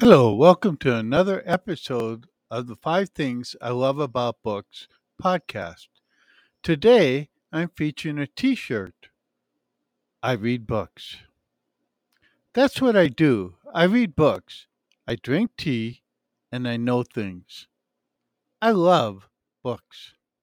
Hello, welcome to another episode of the Five Things I Love About Books podcast. Today, I'm featuring a t shirt. I read books. That's what I do. I read books. I drink tea and I know things. I love books.